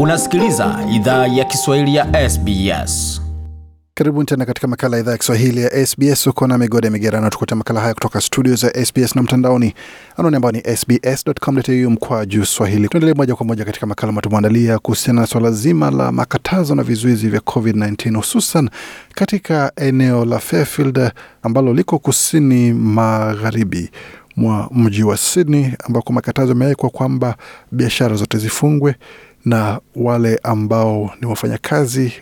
Unasikiliza idhaa ya Kiswahili ya SBS. Karibuni tena katika makala ya idhaa ya Kiswahili ya SBS. Uko na migode migerano, tukuletea makala haya kutoka studio za SBS na mtandaoni, anwani ambayo ni sbs.com.au mkwa juu swahili. Tuendelee moja kwa moja katika makala ambayo tumeandalia kuhusiana na swala zima la makatazo na vizuizi vya COVID-19 hususan katika eneo la Fairfield ambalo liko kusini magharibi mwa mji wa Sydney, ambako makatazo yamewekwa kwamba biashara zote zifungwe na wale ambao ni wafanyakazi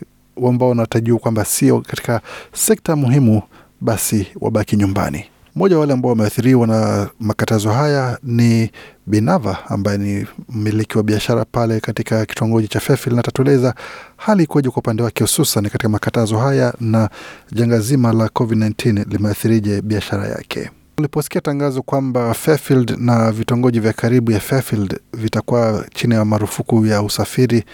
ambao wanatarajiwa kwamba sio katika sekta muhimu basi wabaki nyumbani. Mmoja wa wale ambao wameathiriwa na makatazo haya ni Binava ambaye ni mmiliki wa biashara pale katika kitongoji cha Fairfield, na tatueleza hali ikoje kwa upande wake, hususan katika makatazo haya na janga zima la COVID-19 limeathirije biashara yake. Uliposikia tangazo kwamba Fairfield na vitongoji vya karibu ya Fairfield vitakuwa chini ya marufuku ya usafiri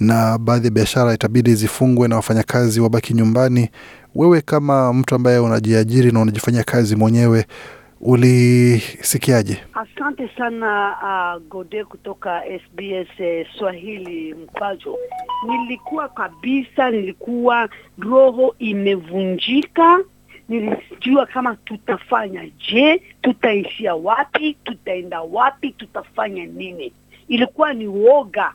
na baadhi ya biashara itabidi zifungwe na wafanyakazi wabaki nyumbani, wewe kama mtu ambaye unajiajiri na unajifanyia kazi mwenyewe ulisikiaje? Asante sana uh, Gode kutoka SBS eh, Swahili mkwajo. Nilikuwa kabisa, nilikuwa roho imevunjika. Nilijua kama tutafanya je, tutaishia wapi, tutaenda wapi, tutafanya nini? Ilikuwa ni woga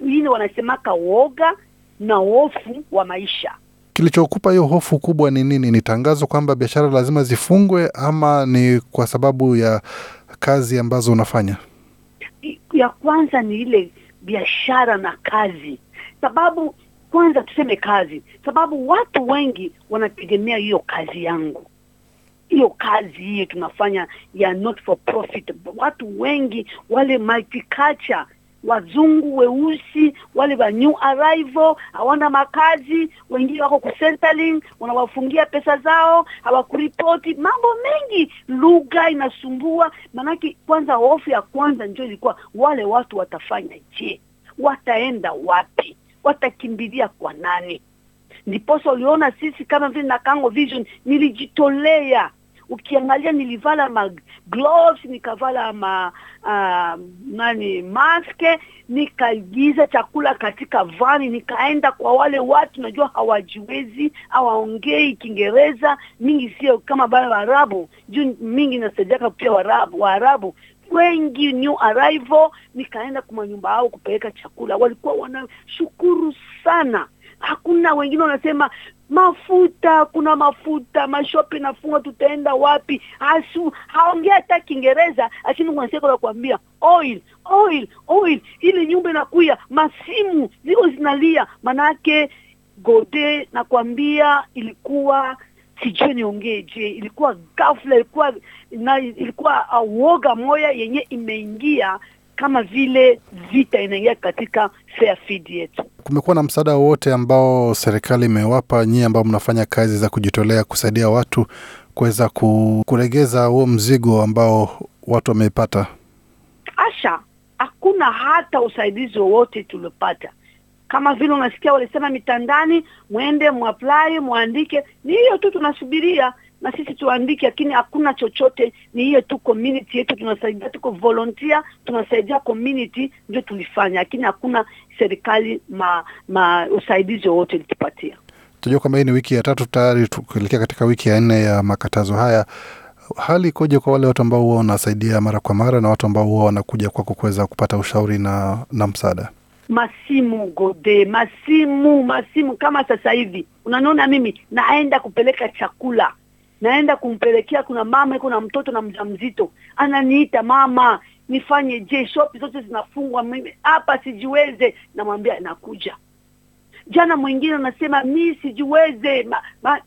wengine wanasemaka woga na hofu wa maisha. Kilichokupa hiyo hofu kubwa ni nini? Ni tangazo kwamba biashara lazima zifungwe, ama ni kwa sababu ya kazi ambazo unafanya? Ya kwanza ni ile biashara na kazi, sababu kwanza tuseme kazi, sababu watu wengi wanategemea hiyo kazi yangu hiyo kazi hiyo tunafanya ya not for profit. Watu wengi wale multicultural wazungu weusi wale wa new arrival hawana makazi, wengine wako kucentraling, wanawafungia pesa zao, hawakuripoti. Mambo mengi, lugha inasumbua. Maanake kwanza, hofu ya kwanza ndio ilikuwa wale watu watafanya je, wataenda wapi, watakimbilia kwa nani? Ndiposa uliona sisi kama vile na Kango Vision nilijitolea. Ukiangalia nilivala ma gloves nikavala ma uh, nani maske nikaigiza chakula katika vani, nikaenda kwa wale watu najua hawajiwezi, hawaongei Kiingereza mingi, sio kama bale Waarabu juu mingi nasaidiaka pia Waarabu Waarabu wengi new arrival, nikaenda kwa manyumba yao kupeleka chakula, walikuwa wanashukuru sana. Hakuna wengine wanasema mafuta, kuna mafuta, mashope nafunga, tutaenda wapi? Asu haongea hata Kiingereza, lakini unasikia nakwambia oil oil oil, ile nyumba inakuya, masimu ziko zinalia, manake Gode nakwambia ilikuwa sijui niongeje. ilikuwa ghafla, ilikuwa na, ilikuwa uoga moya yenye imeingia kama vile vita inaingia katika Fairfield yetu. Kumekuwa na msaada wowote ambao serikali imewapa nyie ambao mnafanya kazi za kujitolea kusaidia watu kuweza kuregeza huo mzigo ambao watu wameipata? Asha, hakuna hata usaidizi wowote tuliopata. Kama vile unasikia walisema mitandani, mwende muapply, muandike, ni hiyo tu tunasubiria na sisi tuandike, lakini hakuna chochote. Ni hiyo tu community yetu tunasaidia, tuko volunteer, tunasaidia community, ndio tulifanya, lakini hakuna serikali ma, ma usaidizi wowote ilitupatia. Tunajua kwamba hii ni wiki ya tatu tayari tukielekea katika wiki ya nne ya makatazo haya. Hali ikoje kwa wale watu ambao huwa wanasaidia mara kwa mara na watu ambao huwa wanakuja kwako kuweza kupata ushauri na, na msaada? Masimu Gode, masimu masimu. Kama sasa hivi unaniona mimi naenda kupeleka chakula naenda kumpelekea, kuna mama kuna mtoto na mjamzito ananiita, mama, nifanye je? Shopi zote zinafungwa, mimi hapa sijiweze. Namwambia nakuja. Jana mwingine anasema mi sijiweze, ma, ma,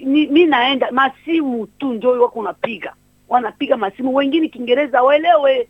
mi, mi naenda. Masimu tu ndio wako unapiga, wanapiga masimu. Wengine Kiingereza waelewe,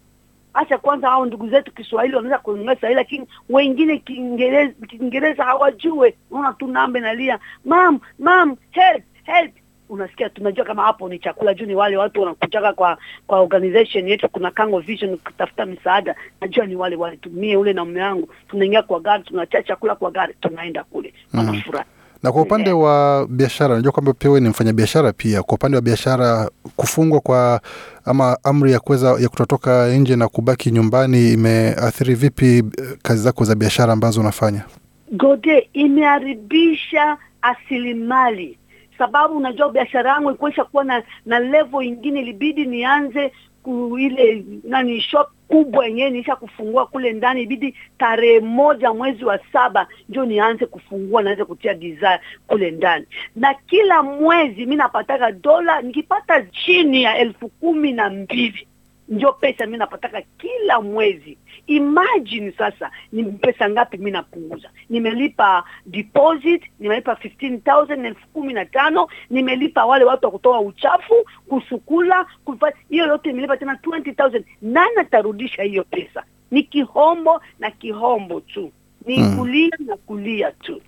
acha kwanza, hao ndugu zetu Kiswahili wanaweza kuongea Swahili, lakini wengine Kiingereza Kiingereza hawajue. Unaona tu nambe nalia, mam mam, help help. Unasikia tunajua kama hapo ni chakula juu ni wale watu wanakuchaka kwa kwa organization yetu kuna Kango Vision kutafuta misaada najua ni wale tumie ule na mume wangu. Tunaingia kwa gari tunacha chakula kwa gari tunaenda kule. Wanafurahi. mm. Na kwa upande wa biashara, najua kwamba pia wewe ni mfanyabiashara pia. Kwa upande wa biashara, kufungwa kwa ama amri ya kuweza ya kutotoka nje na kubaki nyumbani imeathiri vipi eh, kazi zako za biashara ambazo unafanya? Gode, imeharibisha asilimali, sababu unajua biashara yangu ilikuwa kuwa na, na level ingine, ilibidi nianze ku ile nani shop kubwa yenyewe niisha kufungua kule ndani, ibidi tarehe moja mwezi wa saba ndio nianze kufungua, naanze kutia design kule ndani, na kila mwezi mi napataka dola, nikipata chini ya elfu kumi na mbili ndio pesa mi napataka kila mwezi. Imagine sasa ni pesa ngapi mi napunguza. Nimelipa deposit, nimelipa 15000 elfu kumi na tano, nimelipa wale watu wa kutoa uchafu, kusukula, kufa, hiyo yote nimelipa tena 20000. Nani atarudisha hiyo pesa? Ni kihombo na kihombo tu, ni Mm. kulia na kulia tu.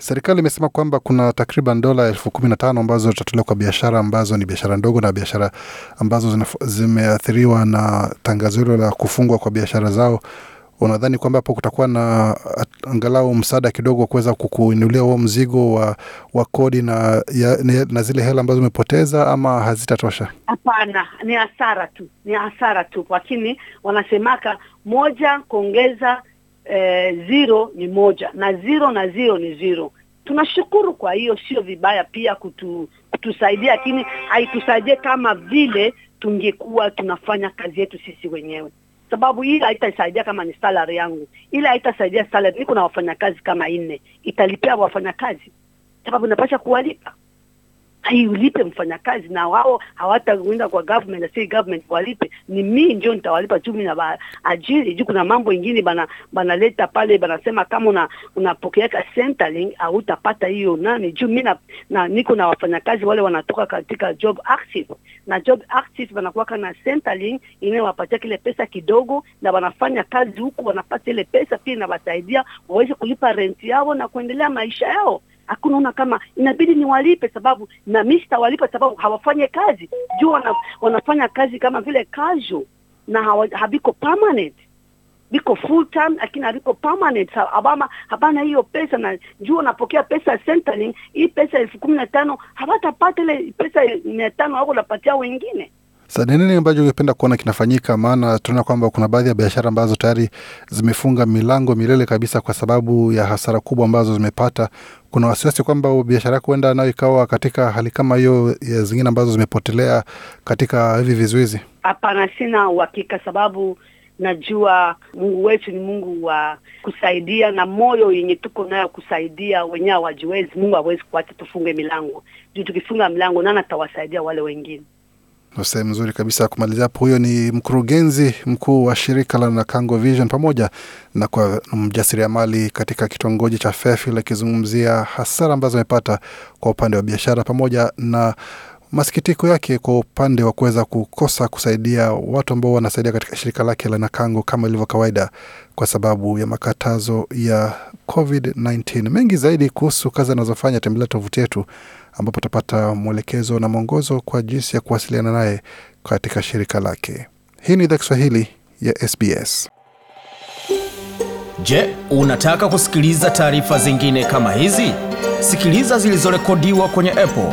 Serikali imesema kwamba kuna takriban dola elfu kumi na tano ambazo zitatolewa kwa biashara ambazo ni biashara ndogo na biashara ambazo zimeathiriwa na tangazo hilo la kufungwa kwa biashara zao. Unadhani kwamba hapo kutakuwa na angalau msaada kidogo wa kuweza kukuinulia huo mzigo wa, wa kodi na, ya, na zile hela ambazo umepoteza ama hazitatosha? Hapana, ni hasara tu, ni hasara tu, lakini wanasemaka moja kuongeza eh, zero ni moja. Na zero na zero ni zero. Tunashukuru kwa hiyo, sio vibaya pia kutu, kutusaidia, lakini haitusaidie kama vile tungekuwa tunafanya kazi yetu sisi wenyewe, sababu hii haitasaidia kama ni salary yangu, ila haitasaidia salary. Niko na wafanyakazi kama nne, italipia wafanyakazi. Sababu napasha kuwalipa haiulipe mfanyakazi na wao hawataenda kwa government na si government walipe, ni mimi ndio nitawalipa juu mimi na ajiri juu. Kuna mambo ingine bana banaleta pale, banasema kama una unapokeaka Centrelink hautapata hiyo nani. Juu mimi na, na niko na wafanyakazi wale wanatoka katika job active. Na job active wanakuwaka na Centrelink inayowapatia kile pesa kidogo, na wanafanya kazi huku wanapata ile pesa pia inawasaidia waweze kulipa rent yao na kuendelea maisha yao hakunaona kama inabidi niwalipe sababu na mimi sitawalipa sababu hawafanye kazi. Juu wana, wanafanya kazi kama vile casual na hawa, habiko permanent. Biko full time lakini haviko permanent. Abama hapana hiyo pesa na juu wanapokea pesa ya hii pesa elfu kumi na tano hawatapata ile pesa mia tano wako napatia wengine Sa ni nini ambacho ungependa kuona kinafanyika? Maana tunaona kwamba kuna baadhi ya biashara ambazo tayari zimefunga milango milele kabisa kwa sababu ya hasara kubwa ambazo zimepata. Kuna wasiwasi kwamba biashara yako huenda nayo ikawa katika hali kama hiyo zingine ambazo zimepotelea katika hivi vizuizi. Hapana, sina uhakika sababu najua Mungu wetu ni Mungu wa kusaidia, na moyo yenye tuko nayo kusaidia wenyewe wajiwezi. Mungu hawezi kuacha tufunge milango juu, tukifunga milango nani atawasaidia wale wengine? Ndo sehemu nzuri kabisa ya kumalizia hapo. Huyo ni mkurugenzi mkuu wa shirika la Nakango Vision pamoja na kwa mjasiriamali katika kitongoji cha Fairfield akizungumzia hasara ambazo amepata kwa upande wa biashara pamoja na masikitiko yake kwa upande wa kuweza kukosa kusaidia watu ambao wanasaidia katika shirika lake la Nakango kama ilivyo kawaida kwa sababu ya makatazo ya COVID-19. Mengi zaidi kuhusu kazi anazofanya, tembelea tovuti yetu ambapo utapata mwelekezo na mwongozo kwa jinsi ya kuwasiliana naye katika shirika lake. Hii ni idhaa Kiswahili ya SBS. Je, unataka kusikiliza taarifa zingine kama hizi? Sikiliza zilizorekodiwa kwenye Apple,